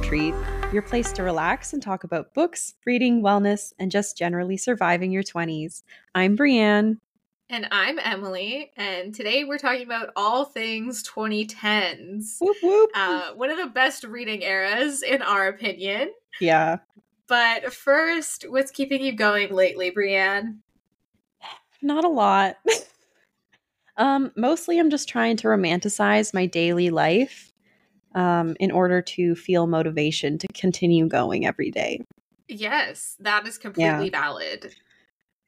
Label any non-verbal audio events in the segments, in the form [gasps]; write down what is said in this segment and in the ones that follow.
Welcome to Reading Retreat, your place to relax and talk about books, reading, wellness, and just generally surviving your 20s. I'm Breane. And I'm Emily, and today we're talking about all things 2010s. Whoop whoop. Uh, one of the best reading eras, in our opinion. Yeah. But first, what's keeping you going lately, Breane? Not a lot. [laughs] um, mostly I'm just trying to romanticize my daily life um, in order to feel motivation to continue going every day. Yes, that is completely valid.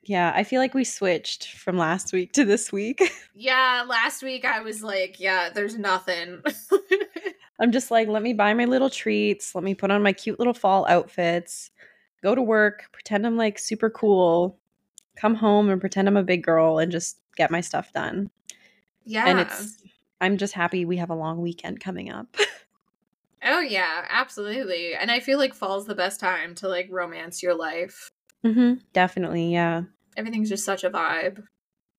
Yeah, I feel like we switched from last week to this week. [laughs] Yeah, last week I was like, yeah, there's nothing. [laughs] I'm just like, let me buy my little treats, let me put on my cute little fall outfits, go to work, pretend I'm like super cool, come home and pretend I'm a big girl and just get my stuff done. yeah. And it's I'm just happy we have a long weekend coming up. [laughs] oh, yeah, absolutely. And I feel like fall's the best time to like romance your life. hmm Definitely, yeah. Everything's just such a vibe.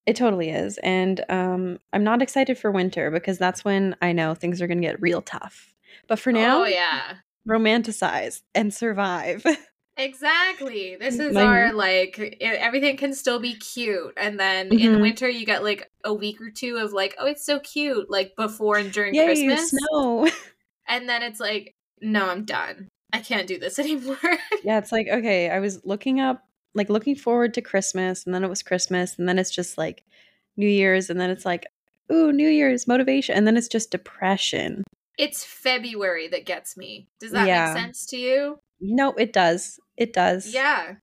It totally is. And um I'm not excited for winter because that's when I know things are going to get real tough. But for now, oh, yeah. romanticize and survive. [laughs] Exactly. This is My- our like everything can still be cute, and then in Mhm. winter you get like a week or two of like, oh, it's so cute, like before and during Yay, Christmas, snow. [laughs] and then it's like, no, I'm done. I can't do this [laughs] anymore. yeah, it's like okay, I was looking up like looking forward to Christmas and then it was Christmas and then it's just like New Year's and then it's like ooh, New Year's motivation and then it's just depression. it's February that gets me. Does that Yeah. make sense to you? No, it does. It does. Yeah.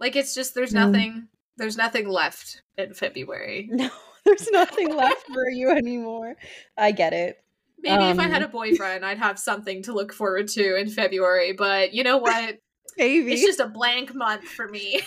Like it's just there's Mm. nothing there's nothing left in February. [laughs] No, there's nothing [laughs] left for you anymore. I get it. Maybe if I had Um. a [laughs] boyfriend, I'd have something to look forward to in February, but you know what? Maybe. It's just a blank month for me.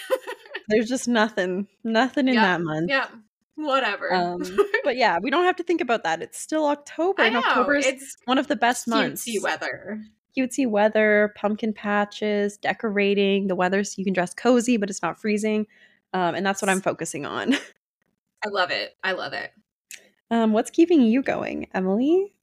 There's just nothing. Nothing in Yeah, that month. yeah, whatever. Um, but yeah, we don't have to think about that. It's still October, and October is one of the best months. weather. Cutesy weather, pumpkin patches, decorating. The weather so you can dress cozy, but it's not freezing. Um, and that's what I'm focusing on. [laughs] I love it. I love it. Um, what's keeping you going, Emily?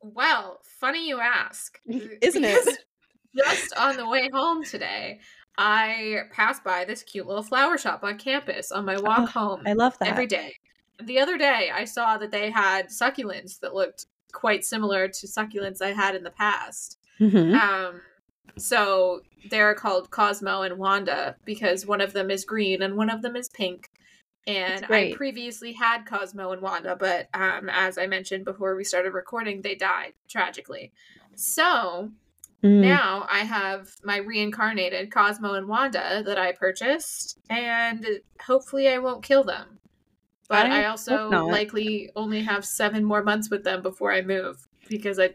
Well, funny you ask, [laughs] Isn't it? [laughs] Just on the way home today, I passed by this cute little flower shop on campus on my walk Oh, home. I love that. every day. The other day, I saw that they had succulents that looked quite similar to succulents I had in the past. Mhm. Um, so they're called Cosmo and Wanda because one of them is green and one of them is pink. And I previously had Cosmo and Wanda, but um, as I mentioned before we started recording, they died tragically. So Mm. now I have my reincarnated Cosmo and Wanda that I purchased, and hopefully I won't kill them. But I I, also likely only have seven more months with them before I move because I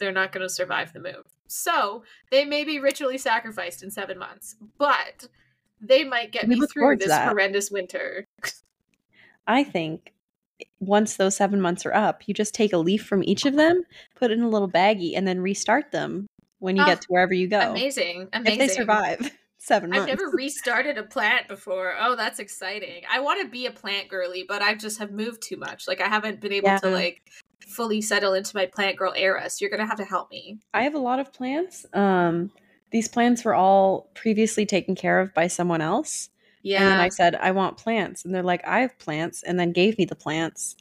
they're not going to survive the move. So they may be ritually sacrificed in seven months, but they might get We me through this horrendous winter. I think once those seven months are up, you just take a leaf from each of them, put it in a little baggie, and then restart them when you Oh, get to wherever you go. Amazing, amazing. If they survive [laughs] seven months. I've never [laughs] restarted a plant before. Oh, that's exciting. I want to be a plant girly, but I just have moved too much. Like I haven't been able to like fully settle into my plant girl era. So you're gonna have to help me. I have a lot of plants. Um, these plants were all previously taken care of by someone else. Yeah. And then I said, I want plants. And they're like, I have plants. And then gave me the plants.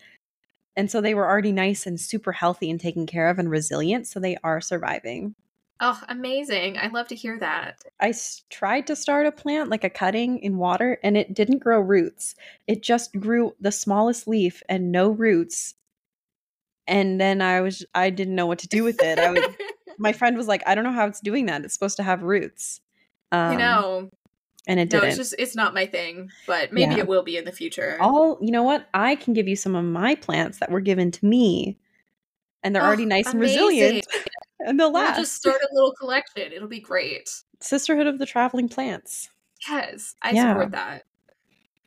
And so they were already nice and super healthy and taken care of and resilient. So they are surviving. oh, amazing. I love to hear that. I s- tried to start a plant, like a cutting in water, and it didn't grow roots. It just grew the smallest leaf and no roots. And then I was, I didn't know what to do with it. I was, [laughs] my friend was like, I don't know how it's doing that. It's supposed to have roots. Um, you know, and it no, didn't. it's just it's not my thing, but maybe Yeah. it will be in the future. All you know what? I can give you some of my plants that were given to me, and they're Oh, already nice and resilient, [laughs] and they'll We'll last. just start a little collection. It'll be great. Sisterhood of the Traveling Plants. Yes, I Yeah. support that.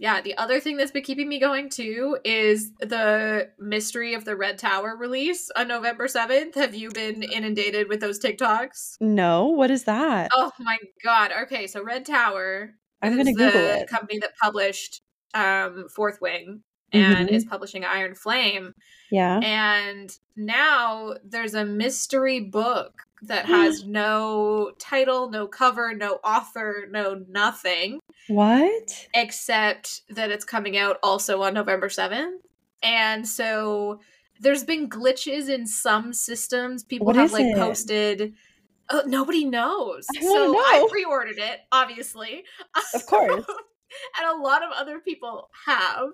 Yeah, the other thing that's been keeping me going too is the Mystery of the Red Tower release on November 7th. Have you been inundated with those TikToks? No, what is that? Oh my god. Okay, so Red Tower I'm is gonna Google the it. company that published um Fourth Wing and Mhm. is publishing Iron Flame. Yeah. And now there's a mystery book that [gasps] has no title, no cover, no author, no nothing. What? Except that it's coming out also on November 7th. And so there's been glitches in some systems. People What have like it? posted. Oh, nobody knows. I so I know. pre-ordered it, obviously. Of course. [laughs] and a lot of other people have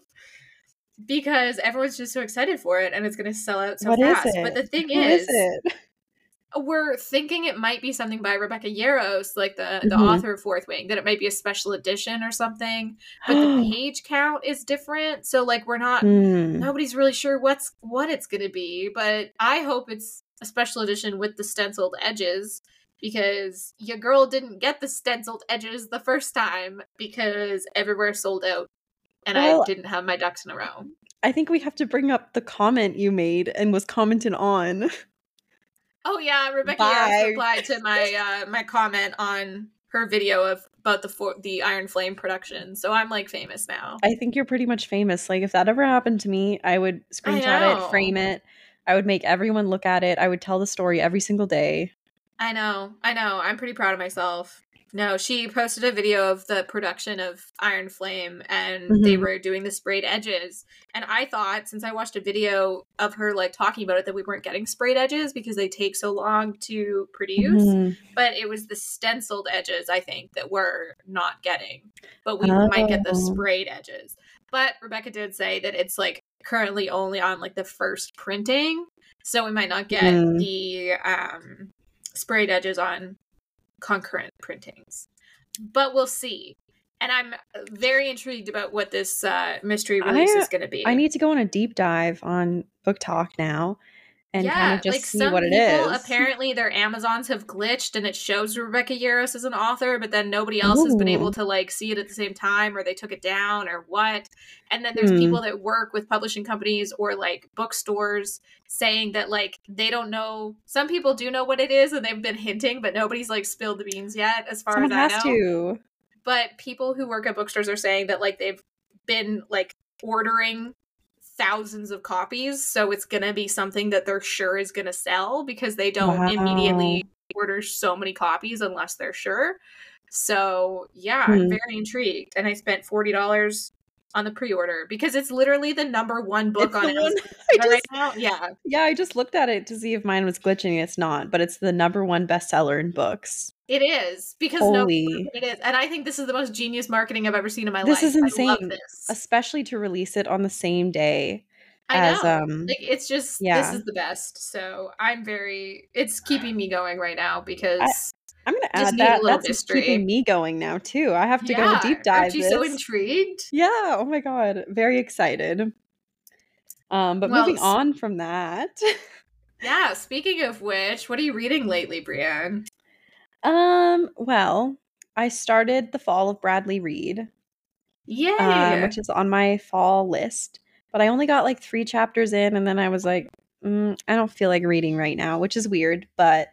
because everyone's just so excited for it and it's going to sell out so What is fast. it? But the thing Who is, is it? we're thinking it might be something by Rebecca Yarros, like the the Mhm. author of Fourth Wing, that it might be a special edition or something. But the [gasps] page count is different, so like we're not Hmm. nobody's really sure what's what it's going to be. But I hope it's a special edition with the stenciled edges because your girl didn't get the stenciled edges the first time because everywhere sold out, and Well- I didn't have my ducks in a row. I think we have to bring up the comment you made and was commented on. Oh yeah, Rebecca. Yarros replied to my uh, my comment on her video of about the for- the Iron Flame production. So I'm like famous now. I think you're pretty much famous. Like if that ever happened to me, I would screenshot know. it, frame it. I would make everyone look at it. I would tell the story every single day. I know, I know. I'm pretty proud of myself. No, she posted a video of the production of Iron Flame and they Mhm. were doing the sprayed edges. And I thought, since I watched a video of her like talking about it, that we weren't getting sprayed edges because they take so long to produce. Mhm. But it was the stenciled edges, I think, that we're not getting. But we might get the Oh. sprayed edges. But Rebecca did say that it's like currently only on like the first printing. So we might not get Mm. the um sprayed edges on concurrent printings. But we'll see. And I'm very intrigued about what this uh, mystery release I- is going to be. I need to go on a deep dive on BookTok now and kind of just see some what it people, is. [laughs] Apparently, their Amazons have glitched, and it shows Rebecca Yarros as an author, but then nobody else has been able to like see it at the same time, or they took it down, or what. And then there's Hmm. people that work with publishing companies or like bookstores saying that like they don't know. Some people do know what it is, and they've been hinting, but nobody's like spilled the beans yet, as far Someone as I know to. but people who work at bookstores are saying that like they've been like ordering thousands of copies so it's gonna be something that they're sure is gonna sell because they don't Wow. immediately order so many copies unless they're sure so yeah i'm Hmm. very intrigued and i spent $40 on the pre-order because it's literally the number one book It's on Amazon [laughs] right now yeah yeah, I just looked at it to see if mine was glitching. It's not, but it's the number one bestseller in books. It is because no it is and i think this is the most genius marketing i've ever seen in my This life is I love insane. this Especially to release it on the same day I as know. um like it's just yeah. this is the best. So I'm very it's keeping me going right now because I'm gonna just add need a that. little That's keeping me going now too. I have to go yeah, deep dive Aren't you so intrigued? Yeah. Oh my god. Very excited. Um, but Well, moving on from that. [laughs] Yeah. Speaking of which, what are you reading lately, Breane? Um, well, I started The Fall of Bradley Reed, um, which is on my fall list. But I only got like three chapters in, and then I was like, mm, I don't feel like reading right now, which is weird, but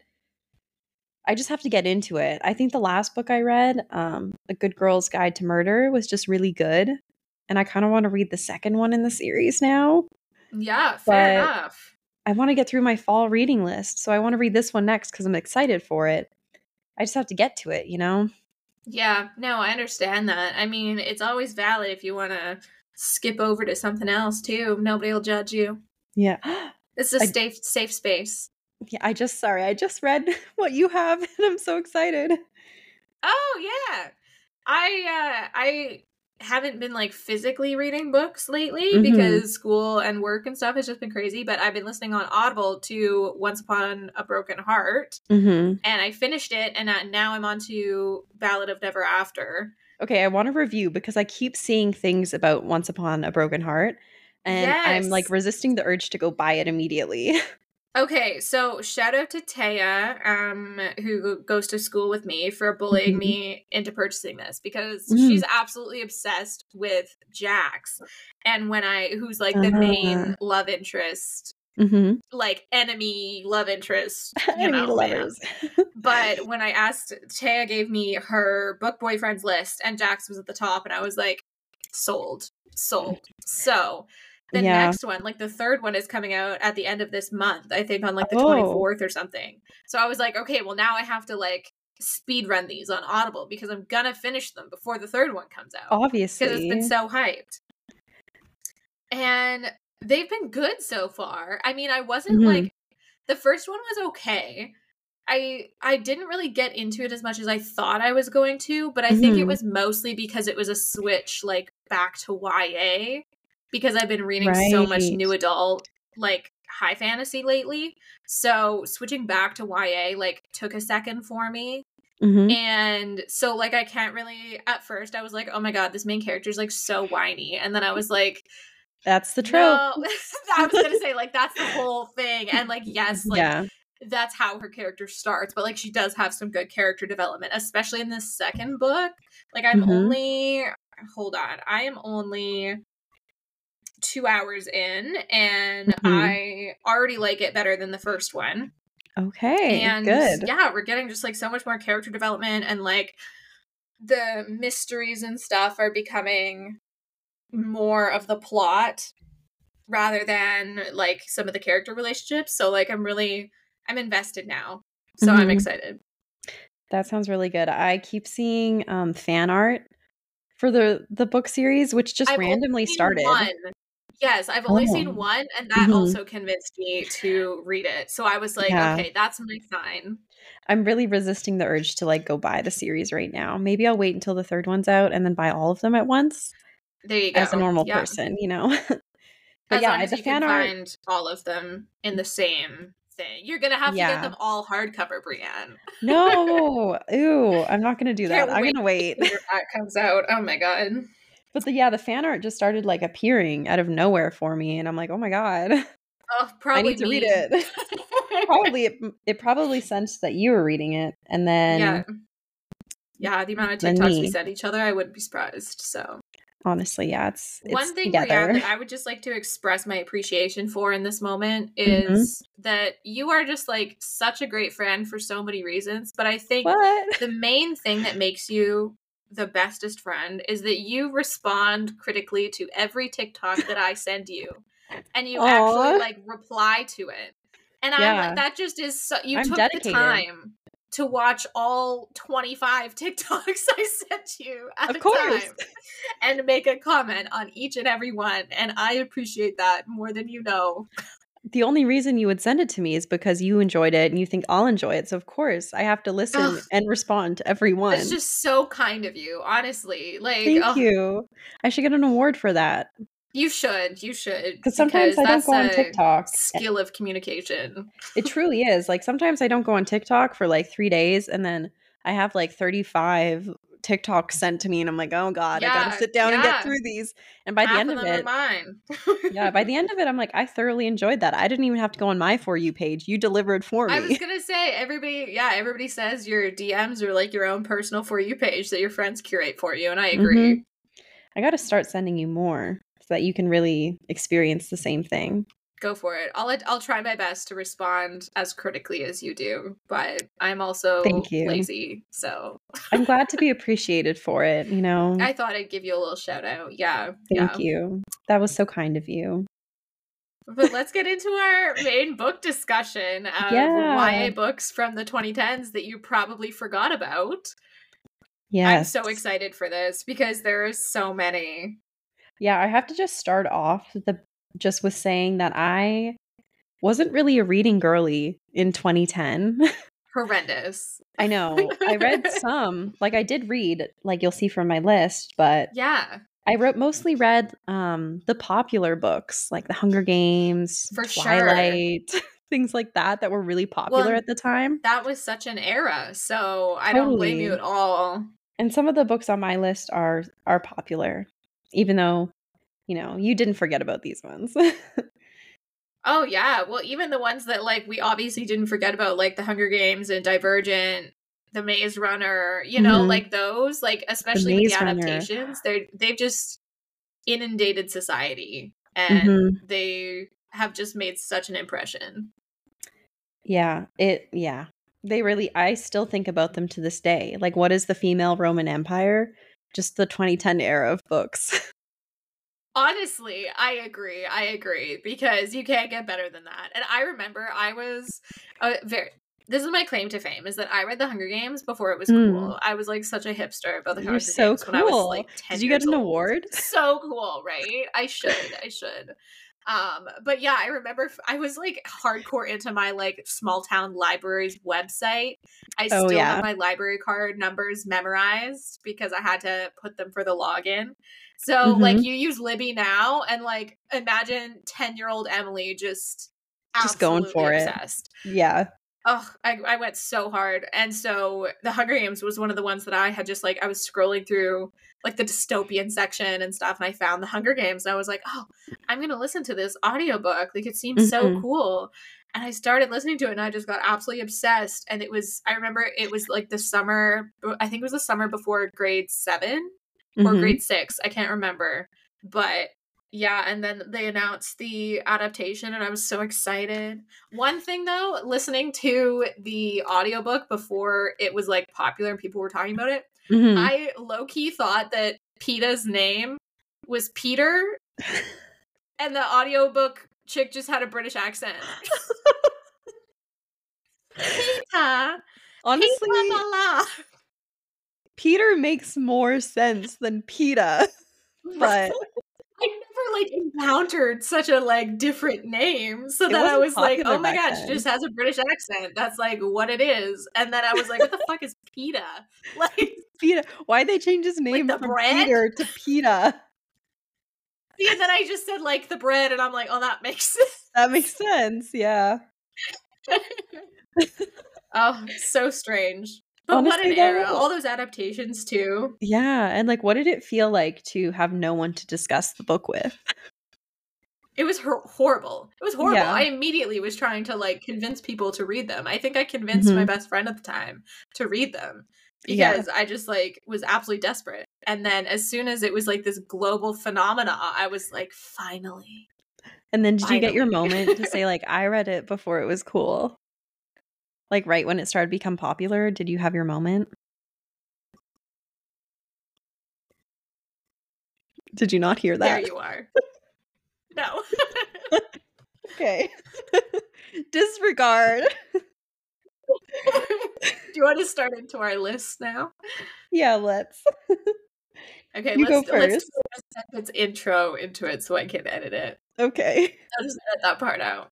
I just have to get into it. I think the last book I read, um, A Good Girl's Guide to Murder, was just really good. And I kind of want to read the second one in the series now. yeah, fair but- enough. I want to get through my fall reading list. So I want to read this one next because I'm excited for it. I just have to get to it, you know? Yeah, no, I understand that. I mean, it's always valid if you want to skip over to something else too. Nobody will judge you. Yeah. [gasps] It's a I- safe safe space. yeah, I just, sorry, I just read [laughs] what you have [laughs] and I'm so excited. Oh yeah. I uh I haven't been like physically reading books lately Mhm. because school and work and stuff has just been crazy, but I've been listening on Audible to Once Upon a Broken Heart Mm-hmm. and I finished it and uh, now I'm on to Ballad of Never After. Okay, I want to review because I keep seeing things about Once Upon a Broken Heart and I'm like resisting the urge to go buy it immediately. [laughs] Okay, so shout out to Taya, um, who goes to school with me for bullying Mhm. me into purchasing this because Mm. she's absolutely obsessed with Jacks, and when I, who's like the main Ah. love interest, mm-hmm. like enemy love interest, [laughs] you know, lovers. [laughs] But when I asked, Taya gave me her book boyfriends list, and Jacks was at the top, and I was like, sold, sold. So the Yeah. next one, like the third one, is coming out at the end of this month. I think on like the Oh. twenty fourth or something. So I was like, okay, well now I have to like speed run these on Audible because I'm gonna finish them before the third one comes out Obviously. because it's been so hyped. And they've been good so far. I mean, I wasn't Mhm. like the first one was okay. I I didn't really get into it as much as I thought I was going to, but I think it Mhm. was mostly because it was a switch like back to YA because I've been reading so much new adult like high fantasy lately. So switching back to YA like took a second for me. Mhm. And so like I can't really at first I was like, "Oh my god, this main character is like so whiny." And then I was like, That's the trope. "No." [laughs] I was going to say like that's the whole thing. And like yes, [laughs] like yeah. that's how her character starts, but like she does have some good character development, especially in this second book. Like I'm Mhm. only hold on. I am only 2 hours in and Mhm. I already like it better than the first one Okay. and good. yeah we're getting just like so much more character development and like the mysteries and stuff are becoming more of the plot rather than like some of the character relationships so like i'm really i'm invested now so i'm Mhm. excited That sounds really good. I keep seeing um fan art for the the book series, which just I've randomly started. one. Yes i've only Oh. seen one and that Mhm. also convinced me to read it so i was like Yeah. okay that's my sign I'm really resisting the urge to like go buy the series right now. Maybe I'll wait until the third one's out and then buy all of them at once there you go as a normal Yeah. person, you know. [laughs] but as yeah, long as you fan can art find all of them in the same thing. You're gonna have to get them all hardcover, Breane. No. Ooh, I'm not going to do [laughs] that. Can't I'm wait going to wait. That comes out. Oh my god. But the yeah, the fan art just started like appearing out of nowhere for me and I'm like, "Oh my god. Oh, probably [laughs] I need to read it." [laughs] probably it, it probably sensed that you were reading it and then yeah. Yeah, the amount of TikToks we me. sent each other, I wouldn't be surprised. So honestly, yeah, it's, it's one thing, together. Breane, that I would just like to express my appreciation for in this moment Mm-hmm. is that you are just like such a great friend for so many reasons. But I think what? the main thing that makes you the bestest friend is that you respond critically to every TikTok that I send you, and you Aw. actually like reply to it. And I'm like, that just is so. You I'm took dedicated. the time to watch all 25 TikToks [laughs] I sent you at Of a course. time and make a comment on each and every one, and I appreciate that more than you know. The only reason you would send it to me is because you enjoyed it and you think I'll enjoy it. So of course I have to listen Ugh. and respond to every one. It's just so kind of you, honestly. Like, Thank ugh, you. I should get an award for that You should. You should. because sometimes I don't go on TikTok. Skill of communication. It truly is. Like sometimes I don't go on TikTok for like three days and then I have like 35 TikToks sent to me and I'm like, oh God, I gotta sit down and get through these. And by the end of of it, mine. yeah, by the [laughs] end of it, I'm like, I thoroughly enjoyed that. I didn't even have to go on my For You page. You delivered for me. I was gonna say everybody. Yeah, everybody says your DMs are like your own personal for you page that your friends curate for you, and I agree. Mhm. I got to start sending you more so that you can really experience the same thing. Go for it. I'll I'll try my best to respond as critically as you do, but I'm also Thank you. lazy, so I'm glad to be [laughs] appreciated for it, you know. I thought I'd give you a little shout out. Yeah, Thank yeah. you. That was so kind of you. But let's get into our main book discussion of Yeah. YA books from the 2010s that you probably forgot about. Yeah. I'm so excited for this because there are so many. Yeah, I have to just start off with the just with saying that I wasn't really a reading girly in 2010. [laughs] Horrendous. [laughs] I know. I read some, like I did read, like you'll see from my list, but Yeah, I wrote mostly read um the popular books like The Hunger Games, For sure. Twilight, [laughs] things like that that were really popular Well, at the time. that was such an era, so I don't blame you at all. And some of the books on my list are are popular, even though you know you didn't forget about these ones. [laughs] Oh yeah, well even the ones that like we obviously didn't forget about, like the Hunger Games and Divergent, the Maze Runner, you know, Mhm. like those, like especially with the adaptations, they they've just inundated society and Mhm. they have just made such an impression. yeah, it yeah. They really I still think about them to this day. Like what is the female Roman Empire? Just the 2010 era of books. [laughs] Honestly, I agree. I agree because you can't get better than that. And I remember I was uh, very. This is my claim to fame: is that I read the Hunger Games before it was Mm. cool. I was like such a hipster about the You're Hunger so Games when I was like ten. Did you get an old. award? So cool, right? I should. I should. Um, but yeah, I remember f- I was like hardcore into my like small town library's website. I Oh, still yeah. have my library card numbers memorized because I had to put them for the login. So like Mhm. you use Libby now and like imagine 10 year old Emily just Just going for it. Yeah. Oh, I, I went so hard. And so the Hunger Games was one of the ones that I had just like, I was scrolling through like the dystopian section and stuff, and I found the Hunger Games, and I was like, oh, I'm going to listen to this audiobook. Like, it seems so Mhm. cool. And I started listening to it, and I just got absolutely obsessed. And it was, I remember it was like the summer, I think it was the summer before grade seven or Mhm. grade six. I can't remember. But yeah, and then they announced the adaptation and I was so excited. One thing though, listening to the audiobook before it was like popular and people were talking about it, Mhm. I low key thought that Peeta's name was Peter [laughs] and the audiobook chick just had a British accent. [laughs] Peeta. Honestly, Peeta la la. Peter makes more sense than Peeta. [laughs] But I never like encountered such a like different name. So that I wasn't like, oh my she then. just has a British accent. That's like what it is. And then I was like, what the fuck is Peeta? [laughs] Like [laughs] Peeta. Why'd they change his name the from bread? Peter to Peeta? see, and then I just said like the bread, and I'm like, oh that makes sense. That makes sense. Yeah. oh, so strange. But what Honestly, an era. All those adaptations too. Yeah. And like, what did it feel like to have no one to discuss the book with? It was hor- horrible. It was horrible. Yeah. I immediately was trying to like convince people to read them. I think I convinced my Mhm. best friend at the time to read them Yeah. because I just like was absolutely desperate. And then as soon as it was like this global phenomena, I was like, finally. And then did you get your moment to [laughs] say, like, I read it before it was cool? Like, right when it started to become popular, did you have your moment? Did you not hear There that? you are. no. [laughs] Okay. [laughs] Disregard. [laughs] Do you want to start into our list now? Yeah, let's. Okay, You go let's let's do a sentence intro into it so I can edit it. Okay. I'll just edit that part out.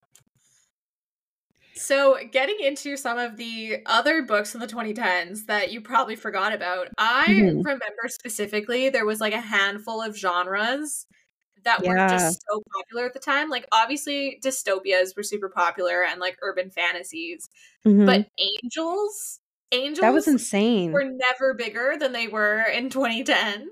So, getting into some of the other books in the 2010s that you probably forgot about, I Mhm. remember specifically there was like a handful of genres that were just so popular at the time. Like, obviously, dystopias were super popular and like urban fantasies, Mhm. but angels, angels that was insane. were never bigger than they were in 2010.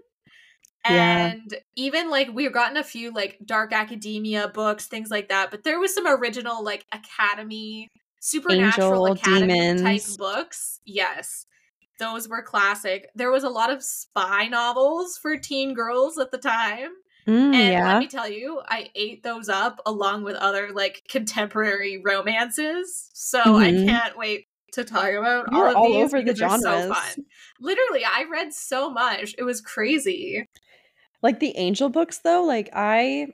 Yeah. And even like we've gotten a few like dark academia books, things like that, but there was some original like academy, supernatural Angel, academy demons. type books. Yes. Those were classic. There was a lot of spy novels for teen girls at the time. Mm, And yeah. let me tell you, I ate those up along with other like contemporary romances. So I Mhm. can't wait to talk about You're all of all these over the they're so genres. fun. Literally, I read so much. It was crazy. Like the angel books though, like I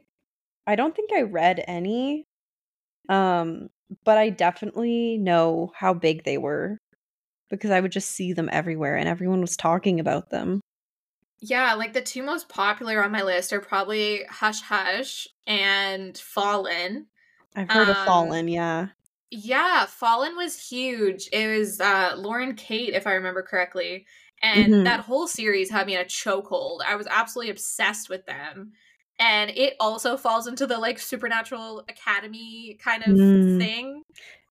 I don't think I read any. Um, but I definitely know how big they were because I would just see them everywhere and everyone was talking about them. Yeah, like the two most popular on my list are probably Hush Hush and Fallen. I've heard of Um, Fallen, yeah. Yeah, Fallen was huge. It was uh Lauren Kate, if I remember correctly. And Mhm. that whole series had me in a chokehold. I was absolutely obsessed with them. And it also falls into the like supernatural academy kind of Mm. thing.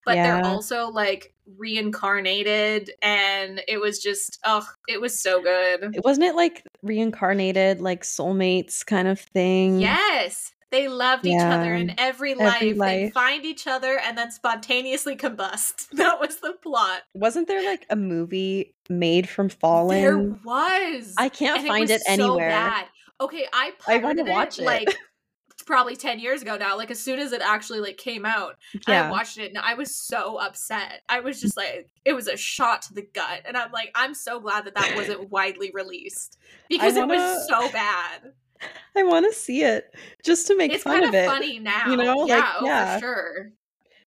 But they're also like reincarnated and it was just oh, it was so good. It wasn't it like reincarnated, like soulmates kind of thing. Yes. They loved each other in every life. Every They find each other and then spontaneously combust. [laughs] That was the plot. Wasn't there like a movie made from Fallen? There was. I can't and find was it anywhere. So bad. Okay, I I wanna watch it. like probably 10 years ago now like as soon as it actually like came out i watched it and i was so upset i was just like it was a shot to the gut and i'm like i'm so glad that that wasn't widely released because it wanna- was so bad I want to see it just to make It's fun kind of of it. funny now. You know, yeah, like oh, yeah, for sure.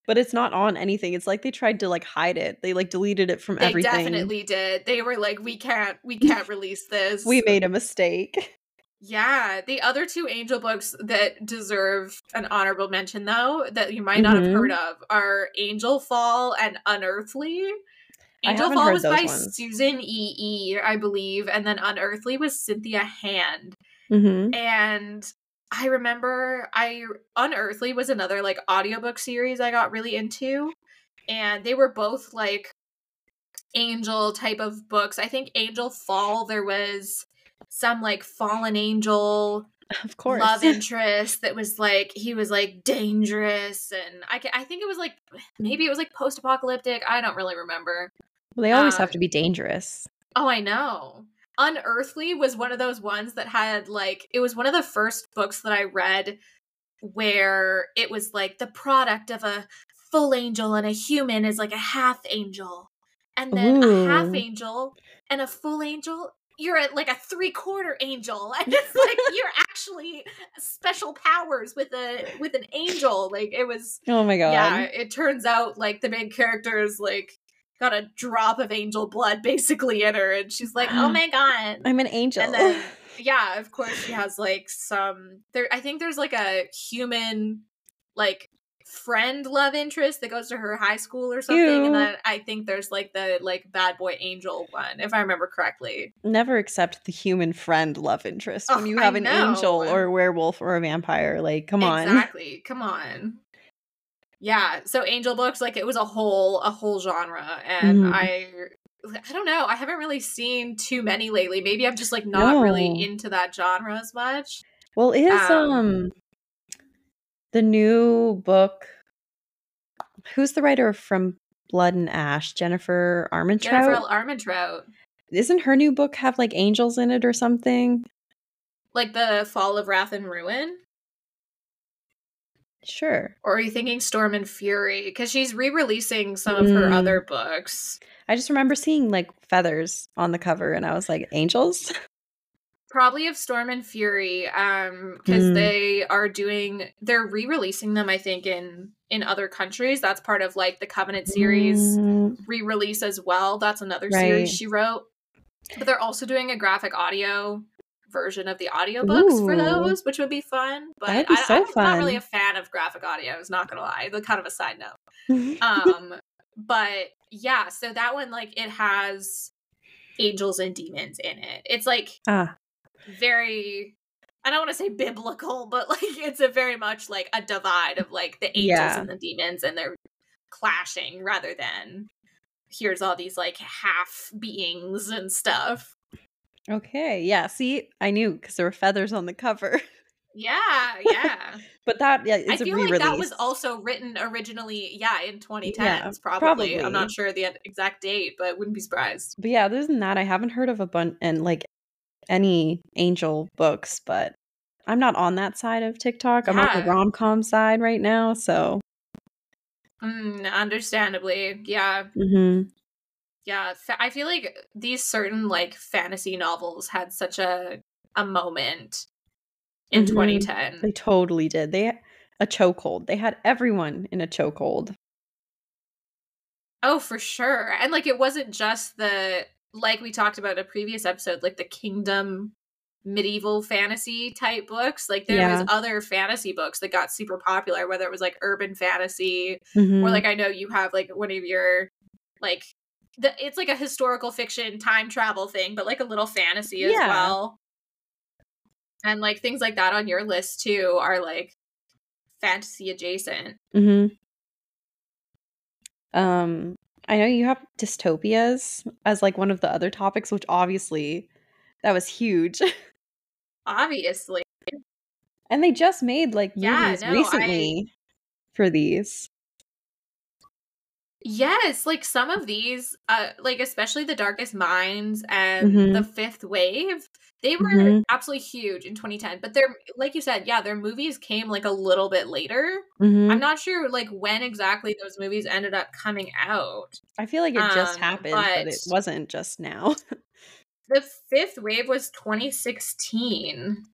but it's not on anything. It's like they tried to like hide it. They like deleted it from They everything. definitely did. They were like, we can't, we can't [laughs] release this. We made a mistake. Yeah, the other two angel books that deserve an honorable mention, though, that you might not have Mhm. heard of, are Angelfall and Unearthly. Angelfall was by ones. Susan E. E. I believe, and then Unearthly was Cynthia Hand. Hmm And I remember I Unearthly was another like audiobook series I got really into. And they were both like angel type of books. I think Angelfall there was some like fallen angel [laughs] Of course. love [laughs] interest that was like he was like dangerous and I I think it was like maybe it was like post apocalyptic. I don't really remember. well, they always uh, have to be dangerous. Oh, I know. Unearthly was one of those ones that had like it was one of the first books that I read where it was like the product of a full angel and a human is like a half angel. And then a half angel and a full angel, you're at like a three quarter angel. [laughs] And it's like [laughs] you're actually special powers with a with an angel. Like it was Oh my god. yeah, it turns out like the main character is like got a drop of angel blood basically in her, and she's like, "Oh my god!" [gasps] I'm an angel. And then yeah, of course she has like some there. I think there's like a human like friend love interest that goes to her high school or something, Ew. and then I think there's like the like bad boy angel one, if I remember correctly. Never accept the human friend love interest when Oh, you I have an angel or a werewolf or a vampire. Like, come on. Exactly. Come on. Yeah. So angel books, like it was a whole a whole genre, and Mhm. I I don't know. I haven't really seen too many lately. Maybe I'm just like not really into that genre as much. Well, is Um, um the new book Who's the writer from Blood and Ash? Jennifer Armentrout? Jennifer Armentrout, Isn't her new book have like angels in it or something? like the Fall of Wrath and Ruin, Sure. or are you thinking Storm and Fury? Because she's re-releasing some of her Mm. other books. I just remember seeing like feathers on the cover and I was like, angels? [laughs] Probably of Storm and Fury, um, because Mm. they are doing they're re-releasing them, I think, in in other countries. That's part of like the Covenant series Mm, re-release as well. That's another Right. series she wrote. But they're also doing a graphic audio version of the audiobooks for those, which would be fun. But be I, so I'm not really a fan of graphic audio, I was not gonna lie. The kind of a side note. [laughs] Um, but yeah, so that one like it has angels and demons in it. It's like ah, very I don't want to say biblical, but [laughs] like it's a very much like a divide of like the angels Yeah. and the demons and they're clashing rather than here's all these like half beings and stuff. Okay. Yeah. See, I knew because there were feathers on the cover. Yeah, [laughs] yeah. but that, yeah, I it's a feel like that was also written originally, yeah, in 2010s, Yeah, probably. I'm not sure the exact date, but wouldn't be surprised. But yeah, other than that, I haven't heard of a bunch and like any angel books, but I'm not on that side of TikTok. I'm on the rom com side right now. So, Mm, understandably, yeah. mhm. Yeah i feel like these certain like fantasy novels had such a a moment in Mhm. 2010 they totally did. They a chokehold. They had everyone in a chokehold. oh for sure and like it wasn't just the like we talked about in a previous episode like the kingdom medieval fantasy type books like there Yeah. was other fantasy books that got super popular whether it was like urban fantasy Mhm. or like i know you have like one of your like the, it's like a historical fiction time travel thing but like a little fantasy as Yeah. well and like things like that on your list too are like fantasy adjacent Mhm. Um, I know you have dystopias as like one of the other topics, which obviously that was huge. [laughs] obviously and they just made like Yeah, movies no, I- recently for these. Yes like some of these uh like especially the darkest minds and Mhm. the fifth wave they were Mhm. absolutely huge in 2010 but they're like you said yeah their movies came like a little bit later Mhm. I'm not sure like when exactly those movies ended up coming out. I feel like it just um, happened, but, it wasn't just now. [laughs] The fifth wave was 2016.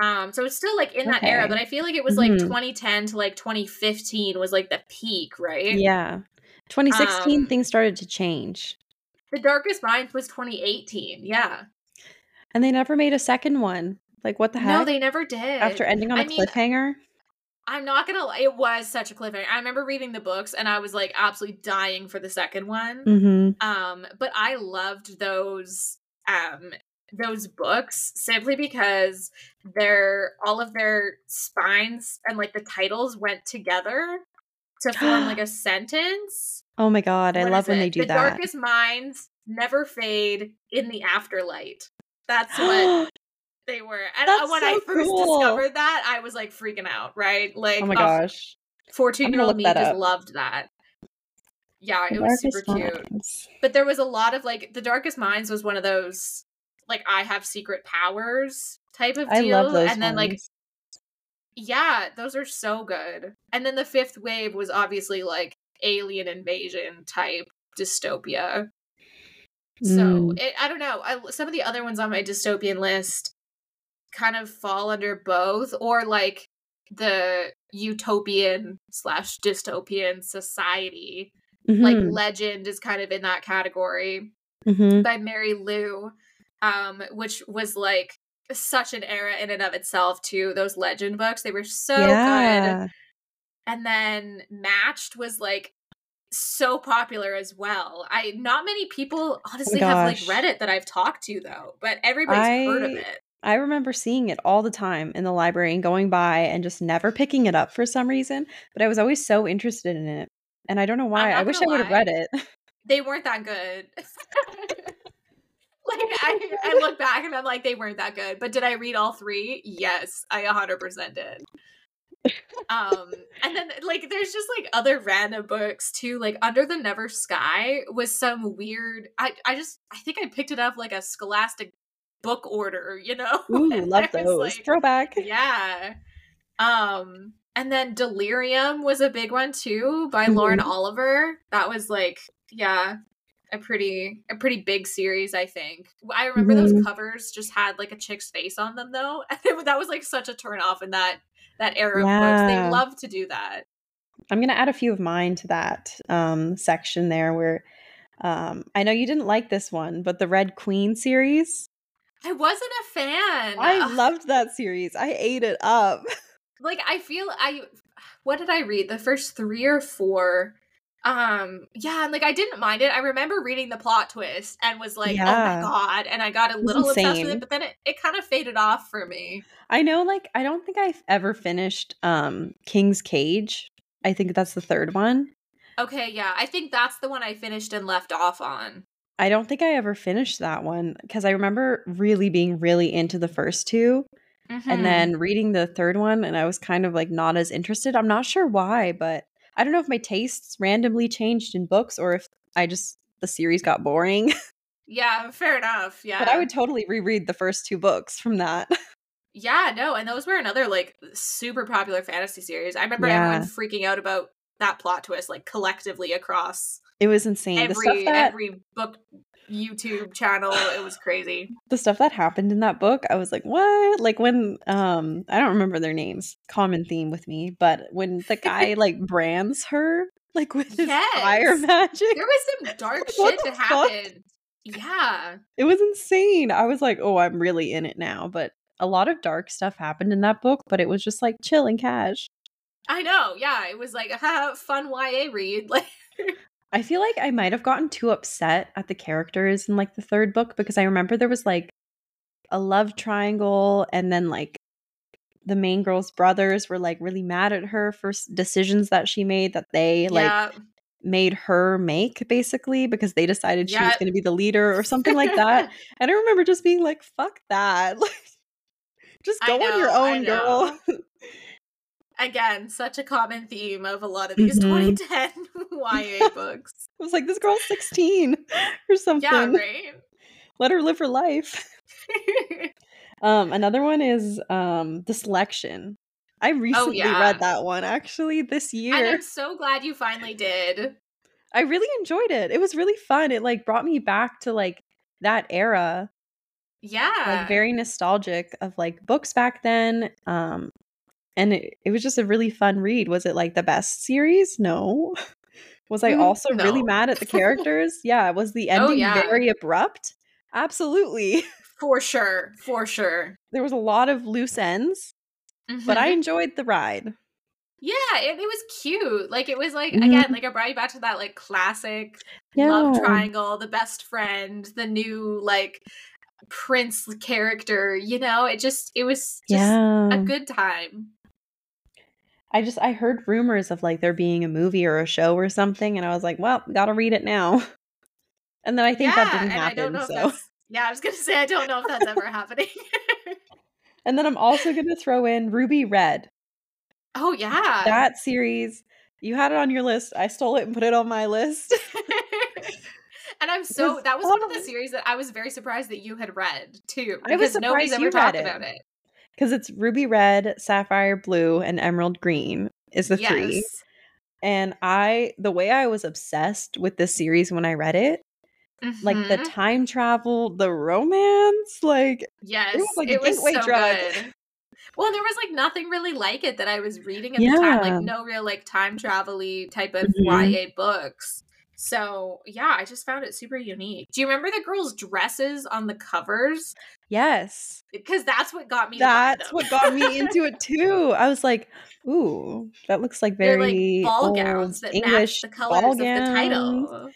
Um, so it's still like in that era, but I feel like it was like Mhm. 2010 to like 2015 was like the peak, right? Yeah. 2016 Um, things started to change. The Darkest Minds was 2018. Yeah. And they never made a second one. Like what the hell? No, they never did. After ending on a I mean, cliffhanger? I'm not gonna lie, it was such a cliffhanger. I remember reading the books and I was like absolutely dying for the second one. Mhm. Um, but I loved those um those books simply because their all of their spines and like the titles went together to form like a [gasps] sentence. Oh my god, I love when it? they do the that. darkest minds never fade in the afterlight. That's [gasps] what they were. And uh, That's when I first cool. discovered that, I was like freaking out, right? Like oh my gosh. 14 year old me just up. loved that. Yeah, The it was Darkest super cute. Minds. But there was a lot of like the Darkest Minds was one of those like I have secret powers type of deal. and then like yeah, those are so good. And then the fifth wave was obviously like alien invasion type dystopia. So Mm. it, I don't know. I, some of the other ones on my dystopian list kind of fall under both, or like the utopian slash dystopian society. Like Mhm. Legend is kind of in that category Mhm. by Marie Lu, um, which was like such an era in and of itself. Too those Legend books, they were so good. And then Matched was like so popular as well. I not many people honestly have like Oh read it that I've talked to though, but everybody's heard of it. I remember seeing it all the time in the library and going by and just never picking it up for some reason, but I was always so interested in it. And I don't know why. I wish I would have read it. they weren't that good. [laughs] like I, I look back and I'm like, they weren't that good. But did I read all three? Yes, I 100% did. um and then like there's just like other random books too like under the never sky was some weird i i just i think i picked it up like a scholastic book order you know [laughs] Ooh, love those. like, Throwback. yeah um and then delirium was a big one too by lauren Mhm. oliver that was like yeah a pretty a pretty big series i think i remember Mhm. those covers just had like a chick's face on them though [laughs] and that was like such a turn off in that that era of books they love to do that I'm gonna add a few of mine to that um, section there where um, I know you didn't like this one, but the Red Queen series. i wasn't a fan I loved that series. I ate it up. [laughs] like i feel i [sighs] what did i read the first three or four um yeah and like i didn't mind it i remember reading the plot twist and was like oh my god and i got a little obsessed with it but then it, it kind of faded off for me I know, like, I don't think I've ever finished um, King's Cage. I think that's the third one. okay yeah i think that's the one i finished and left off on I don't think I ever finished that one because I remember really being really into the first two Mhm. and then reading the third one, and I was kind of like not as interested. I'm not sure why, but I don't know if my tastes randomly changed in books or if I just the series got boring. [laughs] yeah fair enough yeah but I would totally reread the first two books from that. [laughs] Yeah, no, and those were another like super popular fantasy series. I remember Yeah. everyone freaking out about that plot twist like collectively across It was insane. the stuff every that every book YouTube channel. It was crazy. the stuff that happened in that book, I was like, what? Like when um I don't remember their names. Common theme with me, but when the guy [laughs] like brands her like with his fire magic, There was some [laughs] dark shit that fuck? happened. Yeah. it was insane. I was like, oh, I'm really in it now. But a lot of dark stuff happened in that book, but it was just like chill and cash. I know. Yeah, it was like [laughs] a fun YA read. Like I feel like I might have gotten too upset at the characters in like the third book because I remember there was like a love triangle and then like the main girl's brothers were like really mad at her for decisions that she made that they like yeah, made her make basically because they decided she was going to be the leader or something like [laughs] that. And I remember just being like, fuck that. [laughs] Like, just go on your own, girl. Again, such a common theme of a lot of these Mhm. 2010 YA books. I was like, this girl's 16 or something. Yeah, right. Let her live her life. [laughs] Um, another one is um The Selection. I recently Oh, yeah. read that one actually this year. and. I'm so glad you finally did. I really enjoyed it. It was really fun. It like brought me back to like that era Yeah. like very nostalgic of like books back then. Um and it, it was just a really fun read. Was it like the best series? No. [laughs] Was I Mm, also really mad at the [laughs] characters? yeah. Was the ending Oh, yeah. very abrupt? Absolutely. [laughs] For sure. For sure. There was a lot of loose ends, but I Mhm. enjoyed the ride. Yeah, it, it was cute. Like it was like Mhm. again, like it brought you back to that like classic love triangle, the best friend, the new like prince character, you know? It just it was just yeah. a good time. I just I heard rumors of like there being a movie or a show or something, and I was like, well, gotta read it now. [laughs] And then I think yeah, that didn't and I don't happen. So, that's yeah, I was gonna say I don't know if that's ever happening. [laughs] and then I'm also gonna throw in Ruby Red. oh yeah. That series, you had it on your list. I stole it and put it on my list. [laughs] and I'm so that was one of the series that I was very surprised that you had read too. I was surprised ever you talked read it. about it. Because it's Ruby Red, Sapphire Blue, and Emerald Green is the three. Yes. And I, the way I was obsessed with this series when I read it, like the Mhm. time travel, the romance, like Yes, it was like a it was gateway so drug. good. Well, there was like nothing really like it that I was reading at the time, like no real like time travel-y type of Mhm. YA books. So yeah, I just found it super unique. Do you remember the girls' dresses on the covers? yes, Because that's what got me. that's what got me into it too. I was like, ooh, that looks like They're very like ball gowns that English match the colors of the title.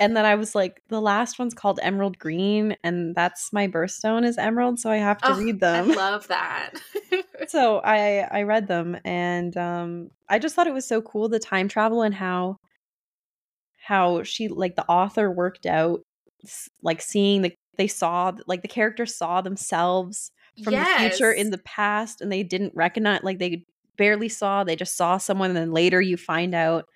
And then I was like, the last one's called Emerald Green, and that's my birthstone is emerald, so I have to Oh, read I them. love that. [laughs] so I I read them, and um, I just thought it was so cool the time travel and how how she like the author worked out like seeing the they saw like the characters saw themselves from the future in the past and they didn't recognize like they barely saw they just saw someone and then later you find out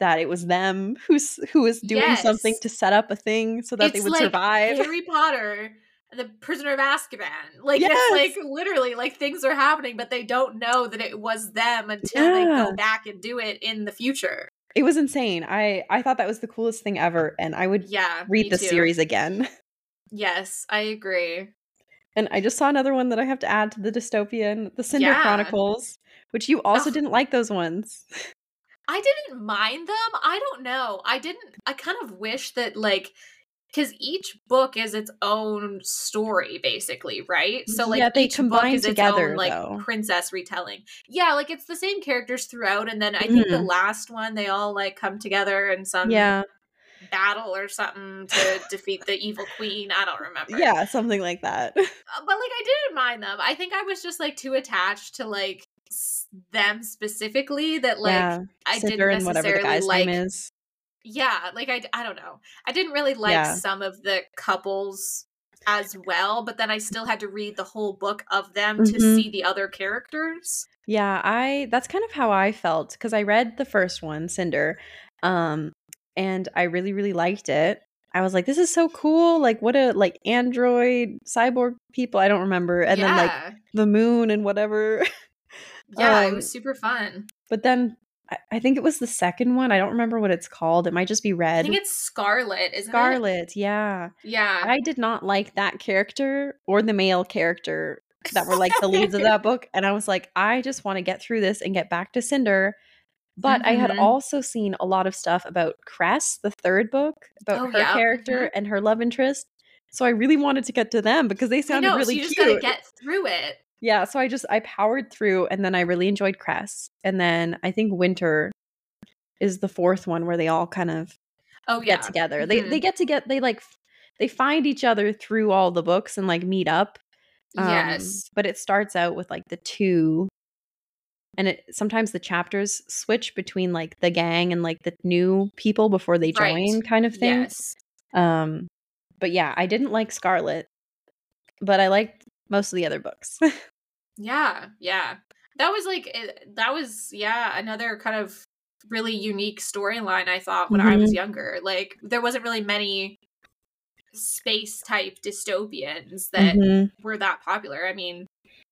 that it was them [laughs] who's who was doing something to set up a thing so that they would like survive [laughs] Harry Potter, and the Prisoner of Azkaban. Like Yes. it's like literally like things are happening, but they don't know that it was them until they go back and do it in the future. It was insane i i thought that was the coolest thing ever and i would Yeah, read the too. series again [laughs] Yes, I agree. and i just saw another one that i have to add to the dystopian the cinder Yeah. chronicles which you also Ugh. didn't like those ones [laughs] I didn't mind them. I don't know. I didn't. I kind of wish that like. Because each book is its own story, basically, right? So, like, Yeah, they each combine book is together, its own, like, though. princess retelling. Yeah, like, it's the same characters throughout, and then I think the Mhm. last one, they all, like, come together in some yeah battle or something to defeat the evil queen. I don't remember. yeah something like that [laughs] Uh, but like I didn't mind them. I think I was just like too attached to like s- them specifically that like yeah I Cinder didn't the necessarily guy's like. is Yeah, like i i don't know. I didn't really like Yeah. some of the couples as well, but then I still had to read the whole book of them to Mhm. see the other characters. Yeah, I that's kind of how I felt because I read the first one, Cinder, um, and I really, really liked it. I was like, this is so cool. Like, what a like android cyborg people. I don't remember. And then like the moon and whatever. [laughs] yeah, it um, was super fun. but then I, I think it was the second one. I don't remember what it's called. It might just be red. I think it's Scarlet, isn't it? Scarlet. Yeah. Yeah, I did not like that character or the male character that were like the leads of that [laughs] book. And I was like, I just want to get through this and get back to Cinder. But I had Mhm. also seen a lot of stuff about Cress, the third book, about Oh, her yeah, character and her love interest. So I really wanted to get to them because they sounded know. really so you just cute. gotta get through it. Yeah, so I just I powered through and then I really enjoyed Cress. And then I think Winter is the fourth one where they all kind of Oh yeah, get together. They Mhm. they get to get they like they find each other through all the books and like meet up. Um, yes. but it starts out with like the two and it sometimes the chapters switch between like the gang and like the new people before they Right. join kind of thing. Yes. Um but yeah, I didn't like Scarlet, but I liked most of the other books. [laughs] Yeah, yeah. That was like it- that was yeah, another kind of really unique storyline I thought when I was Mhm. younger. Like there wasn't really many space type dystopians that Mhm. were that popular. I mean,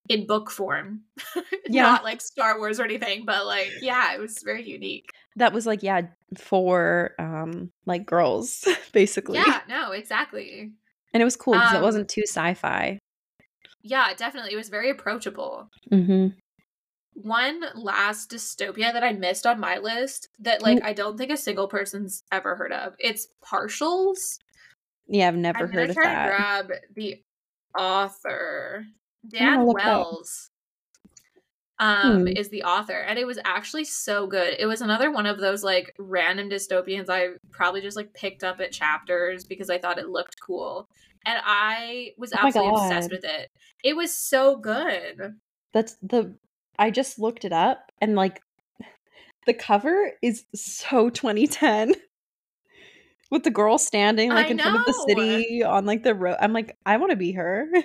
in book form. [laughs] Yeah. Not like Star Wars or anything, but like yeah, it was very unique. That was like yeah, for um like girls [laughs] basically. Yeah, no, exactly. And it was cool because Um, it wasn't too sci-fi. Yeah, definitely. It was very approachable. Mm-hmm. One last dystopia that I missed on my list that like I don't think a single person's ever heard of. It's Partials. Yeah, I've never heard of that. I'm heard gonna of try to grab the author. Dan. Wells um Hmm. is the author and it was actually so good. It was another one of those like random dystopians I probably just like picked up at chapters because I thought it looked cool. And I was Oh absolutely obsessed with it. It was so good. That's the I just looked it up and like [sighs] the cover is so 2010 [laughs] with the girl standing like I in front of the city on like the road. I'm like, I want to be her. [laughs]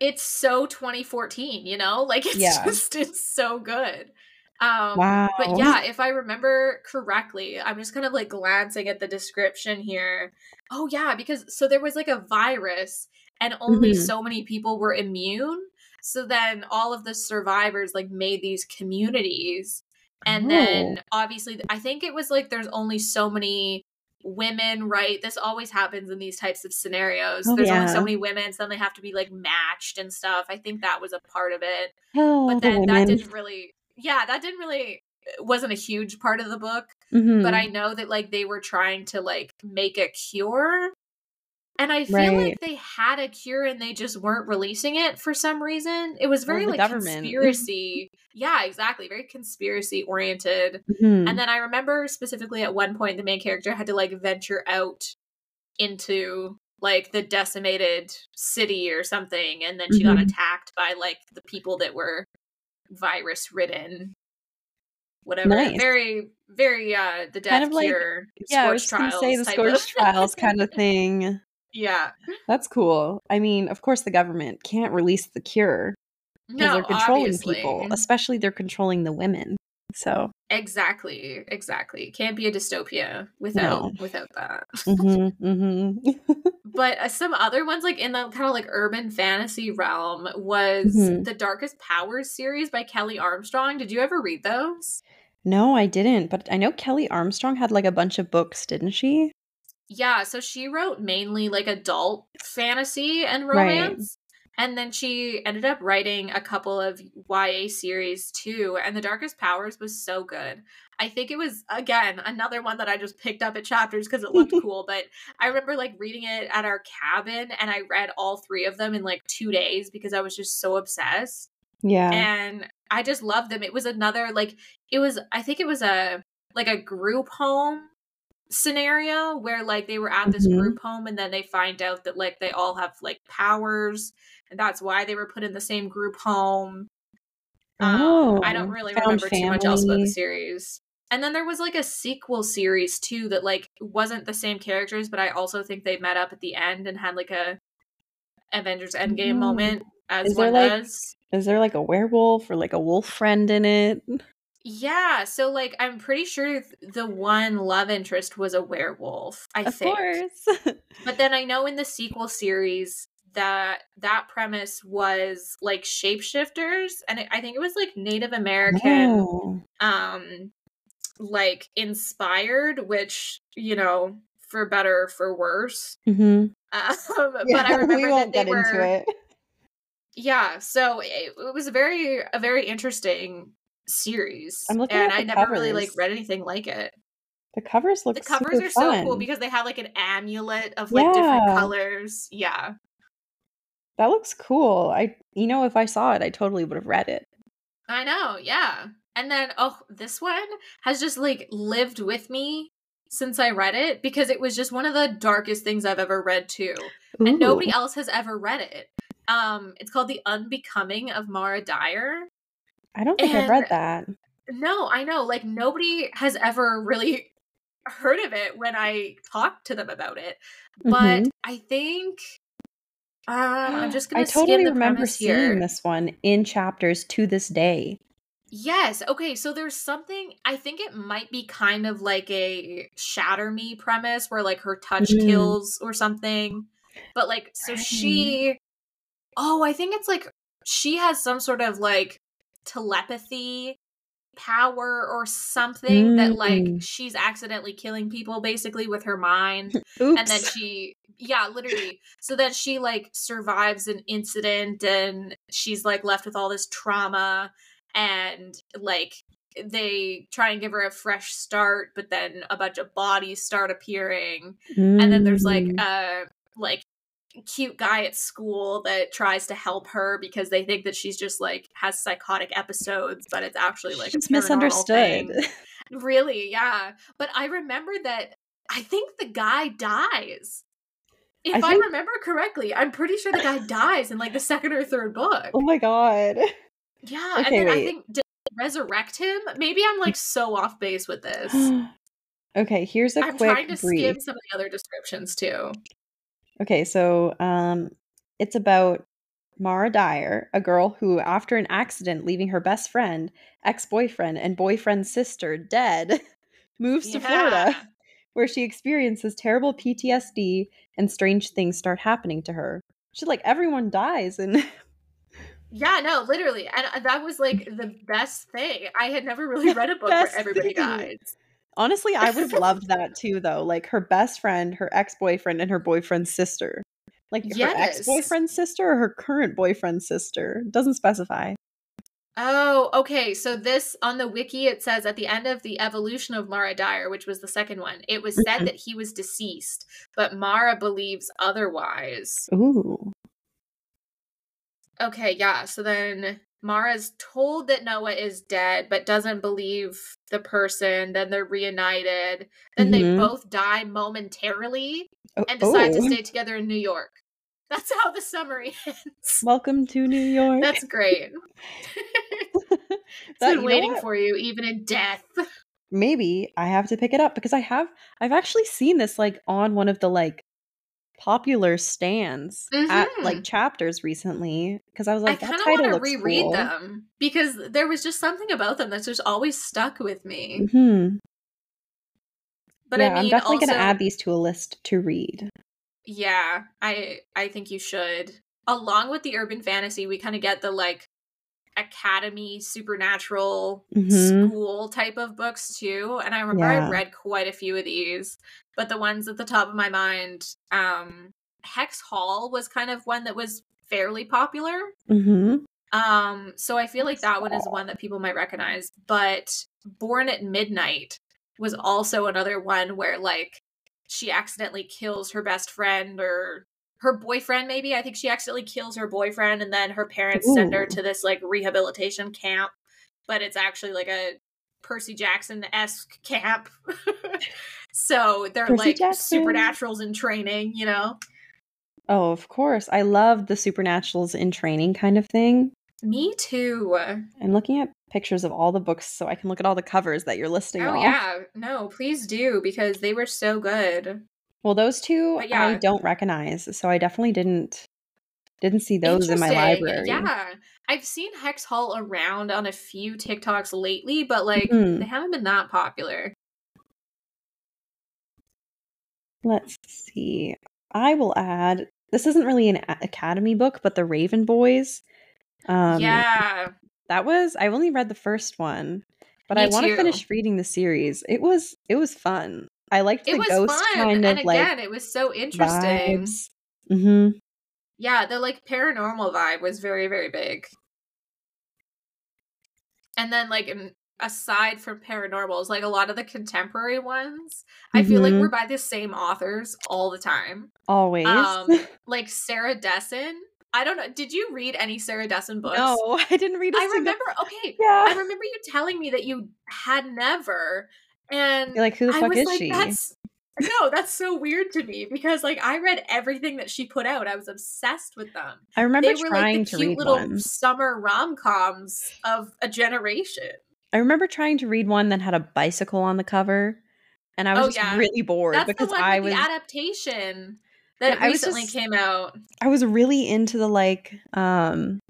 It's so 2014, you know? Like [laughs] it's Yeah. just it's so good. Um wow. But yeah, if I remember correctly, I'm just kind of like glancing at the description here. Oh yeah, because so there was like a virus and only Mhm. so many people were immune. So then all of the survivors like made these communities. And then Oh. obviously I think it was like there's only so many women, right? This always happens in these types of scenarios. Oh, there's only so many women, so then they have to be like matched and stuff. I think that was a part of it Oh, but the then that women. didn't really yeah that didn't really wasn't a huge part of the book Mhm. but i know that like they were trying to like make a cure and i feel Right. like they had a cure and they just weren't releasing it for some reason it was very the like government. conspiracy [laughs] yeah exactly very conspiracy oriented Mhm. and then i remember specifically at one point the main character had to like venture out into like the decimated city or something and then she got Mhm. attacked by like the people that were virus ridden whatever Nice. very very uh the death Kind of like- cure yeah, I was gonna say the Scorch [laughs] Trials kind of thing. yeah That's cool. I mean, of course, the government can't release the cure because no they're controlling obviously. people, especially they're controlling the women. So, exactly exactly can't be a dystopia without No. without that mhm, mhm. [laughs] but uh, some other ones like in the kind of like urban fantasy realm was Mhm. the darkest powers series by kelley armstrong did you ever read those no, I didn't. But I know Kelley Armstrong had like a bunch of books, didn't she? yeah so she wrote mainly like adult fantasy and romance and then she ended up writing a couple of YA series too and the darkest powers was so good I think it was again another one that I just picked up at chapters because it looked [laughs] cool but I remember like reading it at our cabin and I read all three of them in like 2 days because I was just so obsessed Yeah. and I just loved them. It was another like it was I think it was a like a group home scenario where like they were at this Mhm. group home and then they find out that like they all have like powers and that's why they were put in the same group home. Um, I don't Oh, really remember too much else about the series. And then there was like a sequel series too that like wasn't the same characters, but I also think they met up at the end and had like a Avengers Endgame Oh. moment as Is there, one like- does. Is there like a werewolf or like a wolf friend in it? Yeah, so like I'm pretty sure the one love interest was a werewolf, I of think. course. But then I know in the sequel series that that premise was like shapeshifters and it, I think it was like Native American Oh. um like inspired which, you know, for better or for worse. Mhm. Um, [laughs] but I [laughs] remember we that won't they get were into it. yeah, so it, it was a very a very interesting series. I'm looking and at I never really like read anything like it. The covers look the covers are so cool because they have like an amulet of like different colors. Yeah. That looks cool. I you know if I saw it, I totally would have read it. I know, yeah. And then oh, this one has just like lived with me since I read it because it was just one of the darkest things I've ever read too. And nobody else has ever read it. Um it's called The Unbecoming of Mara Dyer. I don't think I've read that. No, I know. Like nobody has ever really heard of it when I talked to them about it. But Mhm. I think uh, I'm [gasps] just gonna I totally remember seeing here. this one in chapters to this day. Yes. Okay. So there's something. I think it might be kind of like a shatter me premise where like her touch Mm. kills or something. But like, so Right. she. Oh, I think it's like she has some sort of like telepathy power or something that like Mm. she's accidentally killing people basically with her mind Oops. [laughs] and then she Yeah, literally. [laughs] So that she like survives an incident and she's like left with all this trauma and like they try and give her a fresh start, but then a bunch of bodies start appearing. Mm. And then there's like mm. a like cute guy at school that tries to help her because they think that she's just like has psychotic episodes, but it's actually like it's misunderstood. [laughs] Really, yeah. But I remember that I think the guy dies. If I, think... I, remember correctly, I'm pretty sure the guy [laughs] dies in like the second or third book. Oh my god. Yeah, okay, and then wait. I think did resurrect him. Maybe I'm like so off base with this. [gasps] okay, here's a I'm quick trying to brief. skim some of the other descriptions too. Okay, so um it's about Mara Dyer, a girl who, after an accident leaving her best friend, ex boyfriend, and boyfriend's sister dead, [laughs] moves yeah. to Florida, [laughs] where she experiences terrible PTSD and strange things start happening to her. She's like everyone dies and [laughs] Yeah, no, literally. And uh, that was like the best thing. I had never really read a book where everybody thing. dies. Honestly, I would have [laughs] loved that too though. Like her best friend, her ex-boyfriend and her boyfriend's sister. Like yes. her ex-boyfriend's sister or her current boyfriend's sister. Doesn't specify. Oh, okay. So this on the wiki it says at the end of the evolution of Mara Dyer, which was the second one, it was said mm-hmm. that he was deceased, but Mara believes otherwise. Ooh. Okay, yeah. So then Mara's told that Noah is dead, but doesn't believe the person. Then they're reunited. Then mm-hmm. they both die momentarily oh, and decide oh. to stay together in New York. That's how the summary [laughs] ends. Welcome to New York. That's great. [laughs] [laughs] it's that, been waiting for you, even in death. Maybe I have to pick it up because I have I've actually seen this like on one of the like popular stands mm-hmm. at like mm-hmm. chapters recently because I was like, I kind of want to reread cool. them because there was just something about them that's just always stuck with me. Mm-hmm. But yeah, I mean, I'm definitely also, gonna add these to a list to read. Yeah, I I think you should. Along with the urban fantasy, we kind of get the like academy supernatural mm-hmm. school type of books too and i remember yeah. i read quite a few of these but the ones at the top of my mind um hex hall was kind of one that was fairly popular mm-hmm. um so i feel like that one is one that people might recognize but born at midnight was also another one where like she accidentally kills her best friend or her boyfriend maybe i think she accidentally kills her boyfriend and then her parents Ooh. send her to this like rehabilitation camp but it's actually like a percy jackson-esque camp [laughs] so they're percy like jackson. supernaturals in training you know oh of course i love the supernaturals in training kind of thing me too i'm looking at pictures of all the books so i can look at all the covers that you're listing oh yeah no please do because they were so good well, those two yeah. I don't recognize, so I definitely didn't didn't see those in my library. Yeah. I've seen Hex Hall around on a few TikToks lately, but like mm. they haven't been that popular. Let's see. I will add this isn't really an academy book, but the Raven Boys. Um, yeah. That was I've only read the first one, but Me I want to finish reading the series. It was it was fun. I liked the it was ghost fun. kind of and again, like it was so interesting. Mm-hmm. Yeah, the like paranormal vibe was very very big. And then like aside from paranormals, like a lot of the contemporary ones, mm-hmm. I feel like mm-hmm. we're by the same authors all the time. Always. Um, [laughs] like Sarah Dessen. I don't know. Did you read any Sarah Dessen books? No, [laughs] I didn't read. I remember. Okay, yeah. I remember you telling me that you had never, and You're like, who the fuck is like, she? That's, no, that's so weird to me because like I read everything that she put out. I was obsessed with them. I remember they were trying like the cute little one. summer rom coms of a generation. I remember trying to read one that had a bicycle on the cover, and I was oh, just yeah. really bored that's because I was adaptation that recently just, came out. I was really into the like um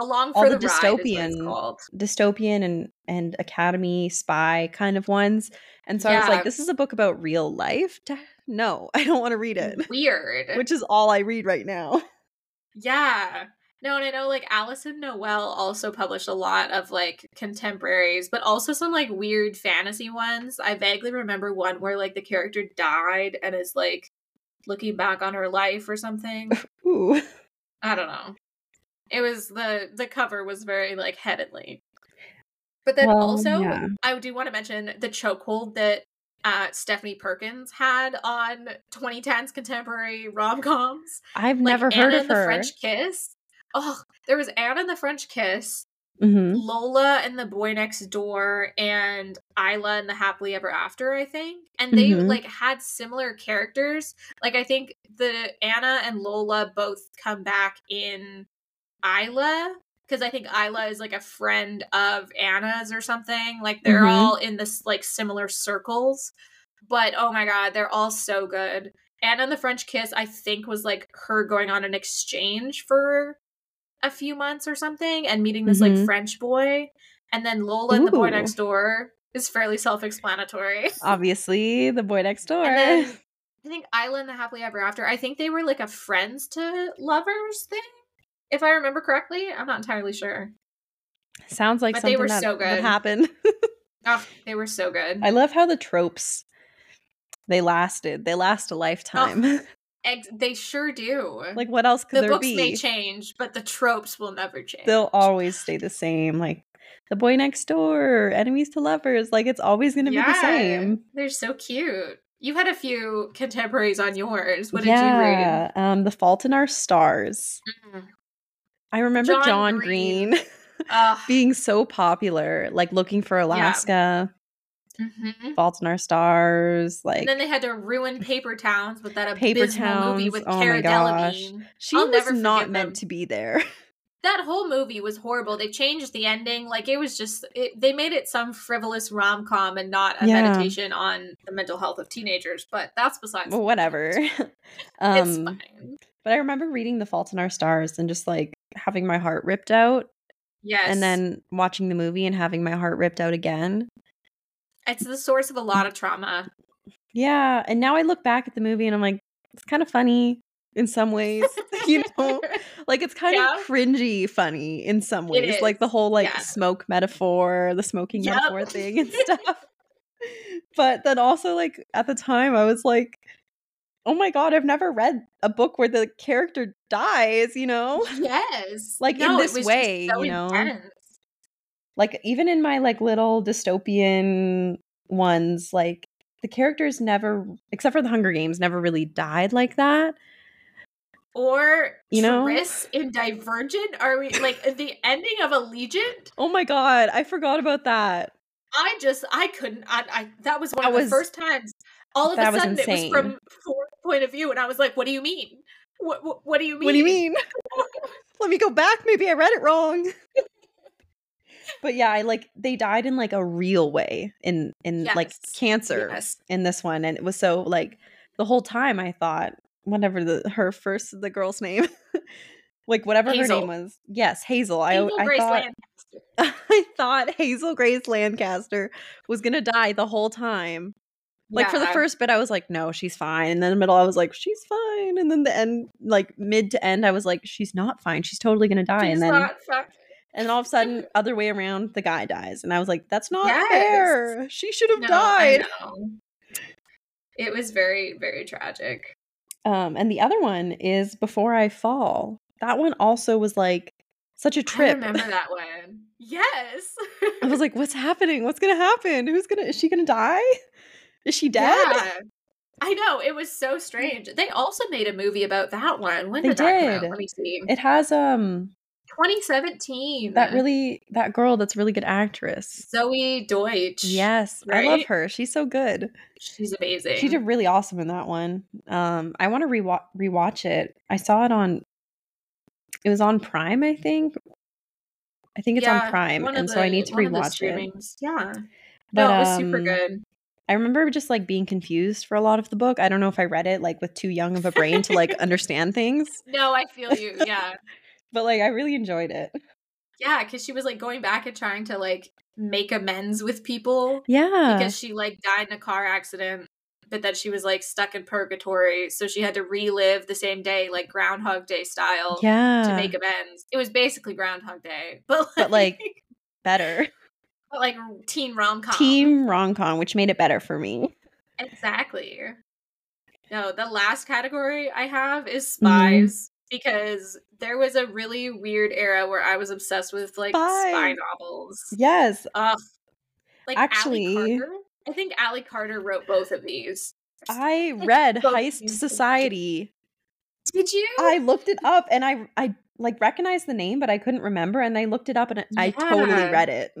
Along for all the, the dystopian, dystopian and and academy spy kind of ones. And so yeah. I was like, this is a book about real life. No, [laughs] I don't want to read it. Weird. Which is all I read right now. Yeah. No, and I know like Alyson Noel also published a lot of like contemporaries, but also some like weird fantasy ones. I vaguely remember one where like the character died and is like looking back on her life or something. [laughs] Ooh. I don't know. It was the the cover was very like heavenly. But then Well, also yeah. I do want to mention the chokehold that uh, Stephanie Perkins had on 2010s contemporary rom coms. I've Like never Anna heard of and the her. French Kiss. Oh, there was Anna and the French Kiss, hmm Lola and the Boy Next Door, and Isla and the Happily Ever After. I think, and they Mhm. like had similar characters. Like I think the Anna and Lola both come back in Isla because I think Isla is like a friend of Anna's or something. Like they're Mhm. all in this like similar circles. But oh my god, they're all so good. Anna and the French Kiss, I think, was like her going on an exchange for a few months or something and meeting this like Mhm. French boy. And then Lola and the boy next door is fairly self explanatory. [laughs] Obviously, the boy next door. Then [laughs] I think Isla and the Happily Ever After, I think they were like a friends to lovers thing. If I remember correctly, I'm not entirely sure. Sounds like but they something were that so would good. happen. Oh, [laughs] they were so good. I love how the tropes they lasted. They last a lifetime. Ex- they sure do. like what else could the there books be? may change, but the tropes will never change. They'll always stay the same. Like the boy next door, enemies to lovers. Like it's always going to be the same. They're so cute. You had a few contemporaries on yours. What did you read? yeah, um, The Fault in Our Stars. read? I remember John John, Green. Green, [laughs] being so popular, like looking for Alaska, Mhm. Fault in Our Stars, like And then they had to ruin Paper Towns with that Paper abysmal movie with oh Cara. Delevingne. she I'll was never not meant them. to be there. [laughs] That whole movie was horrible. They changed the ending. Like it was just it, they made it some frivolous rom com and not a Yeah. meditation on the mental health of teenagers. But that's besides. Well, whatever. [laughs] [laughs] um, it's fine. But I remember reading The Fault in Our Stars and just like having my heart ripped out, Yes, and then watching the movie and having my heart ripped out again. It's the source of a lot of trauma. Yeah, and now I look back at the movie and I'm like, it's kind of funny in some ways, [laughs] [laughs] you know, like it's kind Yeah. of cringy funny in some ways, like the whole like yeah. smoke metaphor, the smoking Yep. metaphor thing and [laughs] stuff. but then also like at the time I was like, oh my god, I've never read a book where the character dies, you know? yes, Like, in No, it this way, so you know? intense. Like even in my like little dystopian ones like the characters never except for the hunger games never really died like that Or You know? Tris in Divergent. Are we like the ending of Allegiant? oh my god i forgot about that I just I couldn't. I, I that was one That of was- the first times. All of a was sudden, it was from Four's point of view, and I was like, "What do you mean? What What, what do you mean? what do you mean [laughs] let me go back maybe i read it wrong [laughs] but yeah i like they died in like a real way in in like cancer Yes. in this one and it was so like the whole time i thought whatever the her first the girl's name [laughs] like whatever her name was yes hazel i, Hazel I Grace thought Lancaster. [laughs] I thought Hazel Grace Lancaster was gonna die the whole time. Like for the Yeah. first bit, I was like, no, she's fine. And then the middle, I was like, she's fine. And then the end, like mid to end, I was like, she's not fine. She's totally gonna die. She's and then and then all of a sudden, other way around, the guy dies. And I was like, that's not Yes. fair. She should have No, died. It was very very tragic. Um, and the other one is Before I Fall. That one also was like such a trip. I remember that one. Yes. I was like, what's happening? What's gonna happen? Who's gonna is she gonna die? Is she dead? Yeah. I know it was so strange. They also made a movie about that one. When They did that come out? did. Let me see. It has um 2017. that really that girl that's a really good actress. Zoey Deutch. Yes, I love her. She's so good. she's amazing. She did really awesome in that one. Um, I want to rewatch rewatch it. I saw it on. It was on Prime, I think. I think it's Yeah, on Prime, and so I need to the rewatch it. Yeah, But no, it was super um, good. I remember just like being confused for a lot of the book. I don't know if I read it like with too young of a brain to like [laughs] understand things, No, I feel you. Yeah, but like I really enjoyed it. yeah, because she was like going back and trying to like make amends with people Yeah, because she like died in a car accident, but then she was like stuck in purgatory, so she had to relive the same day, like Groundhog Day style, yeah, to make amends. It was basically Groundhog Day, [laughs] but like, [laughs] But, like, better. but, like teen rom com. Team rom com, which made it better for me. exactly. No, the last category I have is Mm-hmm. spies because there was a really weird era where I was obsessed with like spy Spies. novels. Yes. Ugh. Like Actually-. I think Ally Carter wrote both of these. I read Heist Society. Did you? I looked it up and I I like recognized the name, but I couldn't remember. And I looked it up and I totally read it.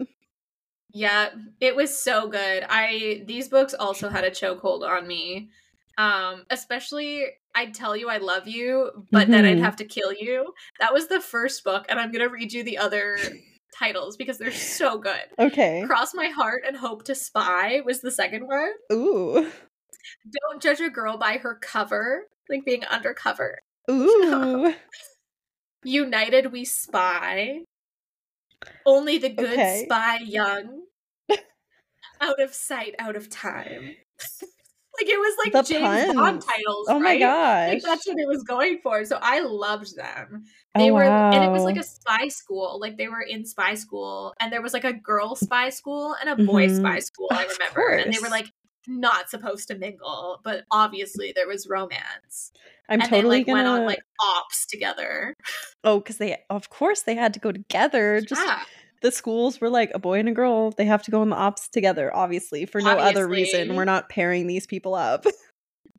Yeah, it was so good. I these books also had a chokehold on me. Um, especially I'd tell you I love you, but then I'd Mhm. have to kill you. That was the first book, and I'm gonna read you the other [laughs] titles because they're so good. Okay. Cross My Heart and Hope to Spy was the second one. Ooh. Don't judge a girl by her cover, like being undercover. [laughs] Ooh. United We Spy. Only the good Okay. spy young. [laughs] out of sight, out of time. Like it was like The James Bond titles. Oh my right? gosh. Like that's what it was going for. So I loved them. Oh, They were and it was like a spy school. Like they were in spy school and there was like a girl spy school and a boy Mhm. spy school, I remember. And they were like not supposed to mingle, but obviously there was romance. I'm and totally they like gonna went on like ops together. Oh, because they of course they had to go together. Just yeah. The schools were like a boy and a girl. They have to go in the ops together, obviously, for no other reason. We're not pairing these people up. [laughs]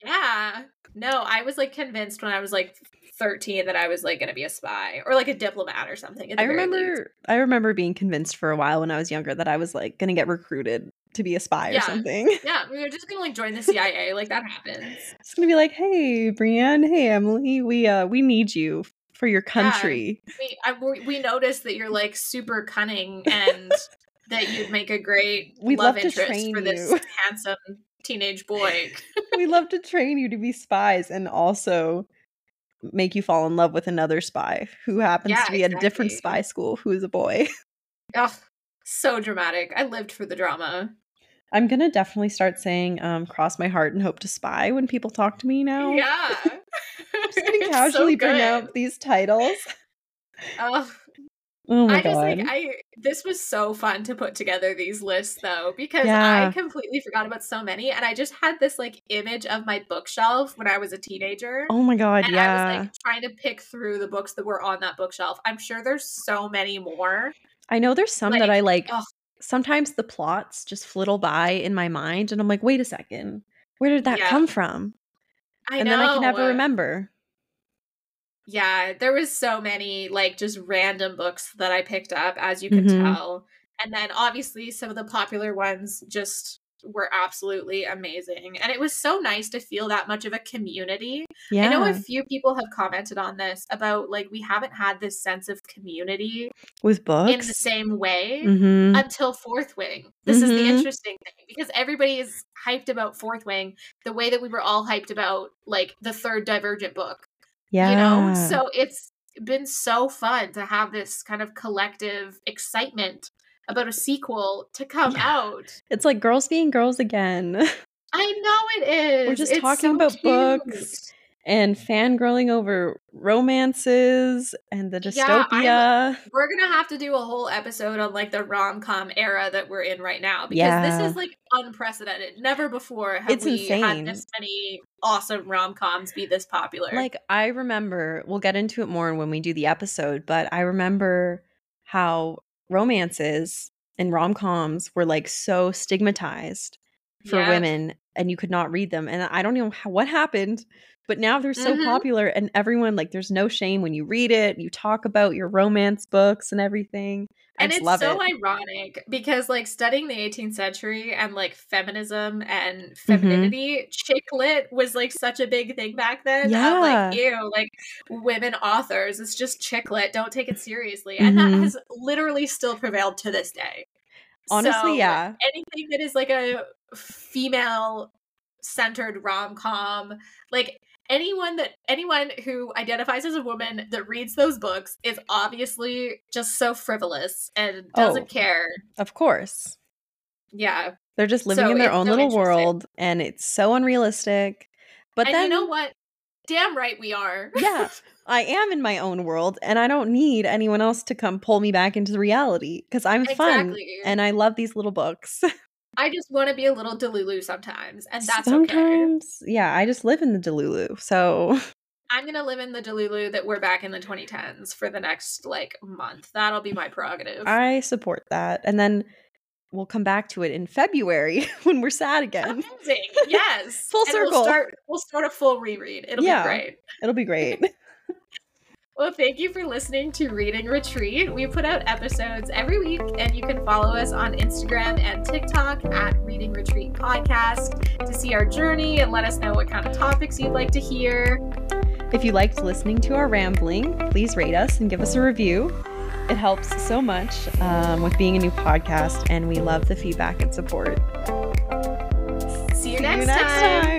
Yeah. No, I was like convinced when I was like 13 that I was like going to be a spy or like a diplomat or something. I least. remember I remember being convinced for a while when I was younger that I was like gonna get recruited to be a spy Yeah. or something. [laughs] Yeah, we were just going to like join the CIA. like that happens. It's gonna be like, hey, Breane, hey Emily, we uh we need you for your country. We, I, we we noticed that you're like super cunning and that you'd make a great We'd love love to interest train for this you. [laughs] handsome teenage boy. we love to train you to be spies and also make you fall in love with another spy who happens Yeah, to be at a different spy school who is a boy. [laughs] Ugh, so dramatic. I lived for the drama. I'm gonna definitely start saying um cross my heart and hope to spy when people talk to me now. Yeah. I'm just [laughs] gonna so casually bring good. out these titles. Ugh, Oh my I just god. like I this was so fun to put together these lists though because Yeah. I completely forgot about so many and I just had this like image of my bookshelf when I was a teenager. oh my god, and yeah. I was like trying to pick through the books that were on that bookshelf. I'm sure there's so many more. I know there's some that I like ugh. sometimes the plots just flittle by in my mind and I'm like, wait a second. Where did that Yeah. come from? I and know. then I can never remember. Yeah, there was so many like just random books that I picked up as you can Mhm. tell. And then obviously some of the popular ones just were absolutely amazing. And it was so nice to feel that much of a community. Yeah. I know a few people have commented on this about like we haven't had this sense of community with books. in the same way Mhm. until Fourth Wing. This is the Mhm. interesting thing because everybody is hyped about Fourth Wing the way that we were all hyped about like the third Divergent book yeah. you know so it's been so fun to have this kind of collective excitement about a sequel to come Yeah. out it's like girls being girls again [laughs] i know it is We're just It's talking so about cute. books and fangirling over romances and the Yeah, dystopia. we're gonna have to do a whole episode on like the rom-com era that we're in right now because Yeah. this is like unprecedented never before have It's we insane. had this many awesome rom-coms be this popular Like I remember, we'll get into it more when we do the episode, but I remember how romances and rom-coms were like so stigmatized for Yeah. women and you could not read them and I don't know how, what happened, but now they're so Mhm. popular and everyone like there's no shame when you read it, you talk about your romance books and everything. I and it's so it. ironic because like studying the 18th century and like feminism and Mm-hmm. femininity chick lit was like such a big thing back then Yeah. like ew like women authors it's just chick lit don't take it seriously and that Mhm. has literally still prevailed to this day Honestly, So, yeah. anything that is like a female centered rom-com like anyone that anyone who identifies as a woman that reads those books is obviously just so frivolous and doesn't Oh. care Of course. yeah They're just living So in their own so little world and it's so unrealistic. But and then you know what damn right we are yeah, [laughs] I am in my own world and I don't need anyone else to come pull me back into reality because I'm fun and I love these little books. [laughs] I just want to be a little Delulu sometimes, and that's okay. Sometimes, yeah, I just live in the Delulu. So [laughs] I'm gonna live in the Delulu that we're back in the 2010s for the next like month. That'll be my prerogative. I support that. And then we'll come back to it in February [laughs] when we're sad again. Amazing. [laughs] Yes. Full And We'll circle. start, we'll start a full reread. It'll Yeah. be great. It'll be great. Well, thank you for listening to Reading Retreat. We put out episodes every week, and you can follow us on Instagram and TikTok at Reading Retreat Podcast to see our journey and let us know what kind of topics you'd like to hear. if you liked listening to our rambling, please rate us and give us a review. It helps so much um, with being a new podcast, and we love the feedback and support. See you, See next, you next time. time.